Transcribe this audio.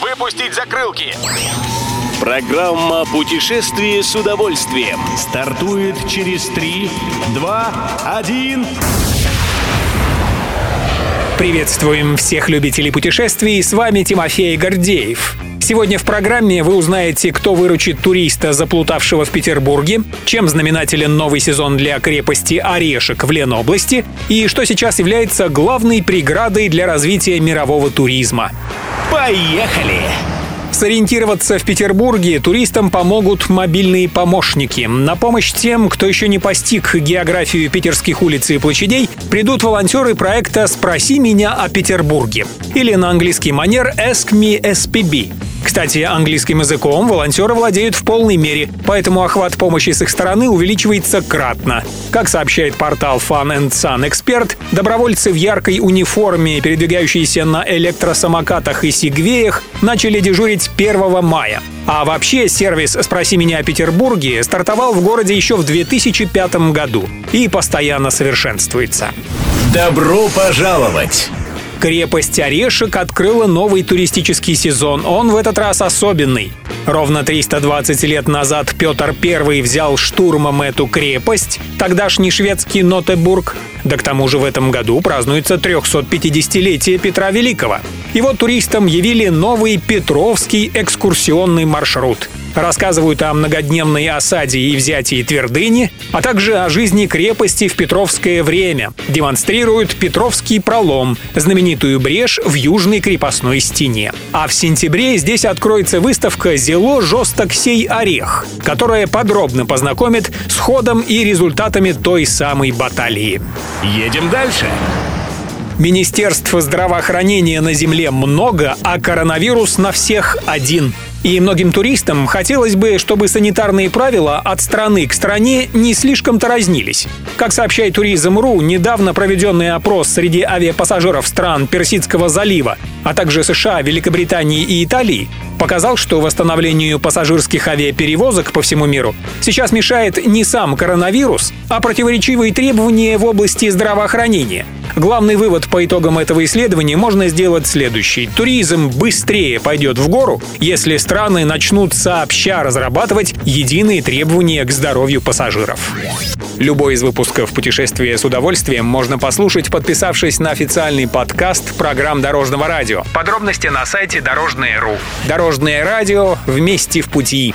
Выпустить закрылки! Программа «Путешествие с удовольствием» стартует через 3, 2, 1... Приветствуем всех любителей путешествий, с вами Тимофей Гордеев. Сегодня в программе вы узнаете, кто выручит туриста, заплутавшего в Петербурге, чем знаменателен новый сезон для крепости Орешек в Ленобласти и что сейчас является главной преградой для развития мирового туризма. Поехали! Сориентироваться в Петербурге туристам помогут мобильные помощники. На помощь тем, кто еще не постиг географию питерских улиц и площадей, придут волонтеры проекта «Спроси меня о Петербурге» или на английский манер «Ask me SPB». Кстати, английским языком волонтеры владеют в полной мере, поэтому охват помощи с их стороны увеличивается кратно. Как сообщает портал Fun and Sun Expert, добровольцы в яркой униформе, передвигающиеся на электросамокатах и сигвеях, начали дежурить 1 мая. А вообще сервис «Спроси меня о Петербурге» стартовал в городе еще в 2005 году и постоянно совершенствуется. Добро пожаловать! Крепость Орешек открыла новый туристический сезон. Он в этот раз особенный. Ровно 320 лет назад Петр I взял штурмом эту крепость, тогдашний шведский Нотебург. Да к тому же в этом году празднуется 350-летие Петра Великого. Вот туристам явили новый Петровский экскурсионный маршрут – Рассказывают о многодневной осаде и взятии твердыни, а также о жизни крепости в Петровское время. Демонстрируют Петровский пролом, знаменитую брешь в южной крепостной стене. А в сентябре здесь откроется выставка «Зело жесток сей орех», которая подробно познакомит с ходом и результатами той самой баталии. Едем дальше. Министерств здравоохранения на Земле много, а коронавирус на всех один – и многим туристам хотелось бы, чтобы санитарные правила от страны к стране не слишком-то разнились. Как сообщает Туризм.ру, недавно проведенный опрос среди авиапассажиров стран Персидского залива, а также США, Великобритании и Италии, показал, что восстановлению пассажирских авиаперевозок по всему миру сейчас мешает не сам коронавирус, а противоречивые требования в области здравоохранения – Главный вывод по итогам этого исследования можно сделать следующий. Туризм быстрее пойдет в гору, если страны начнут сообща разрабатывать единые требования к здоровью пассажиров. Любой из выпусков «Путешествия с удовольствием» можно послушать, подписавшись на официальный подкаст программ Дорожного радио. Подробности на сайте Дорожное.ру. Дорожное радио вместе в пути.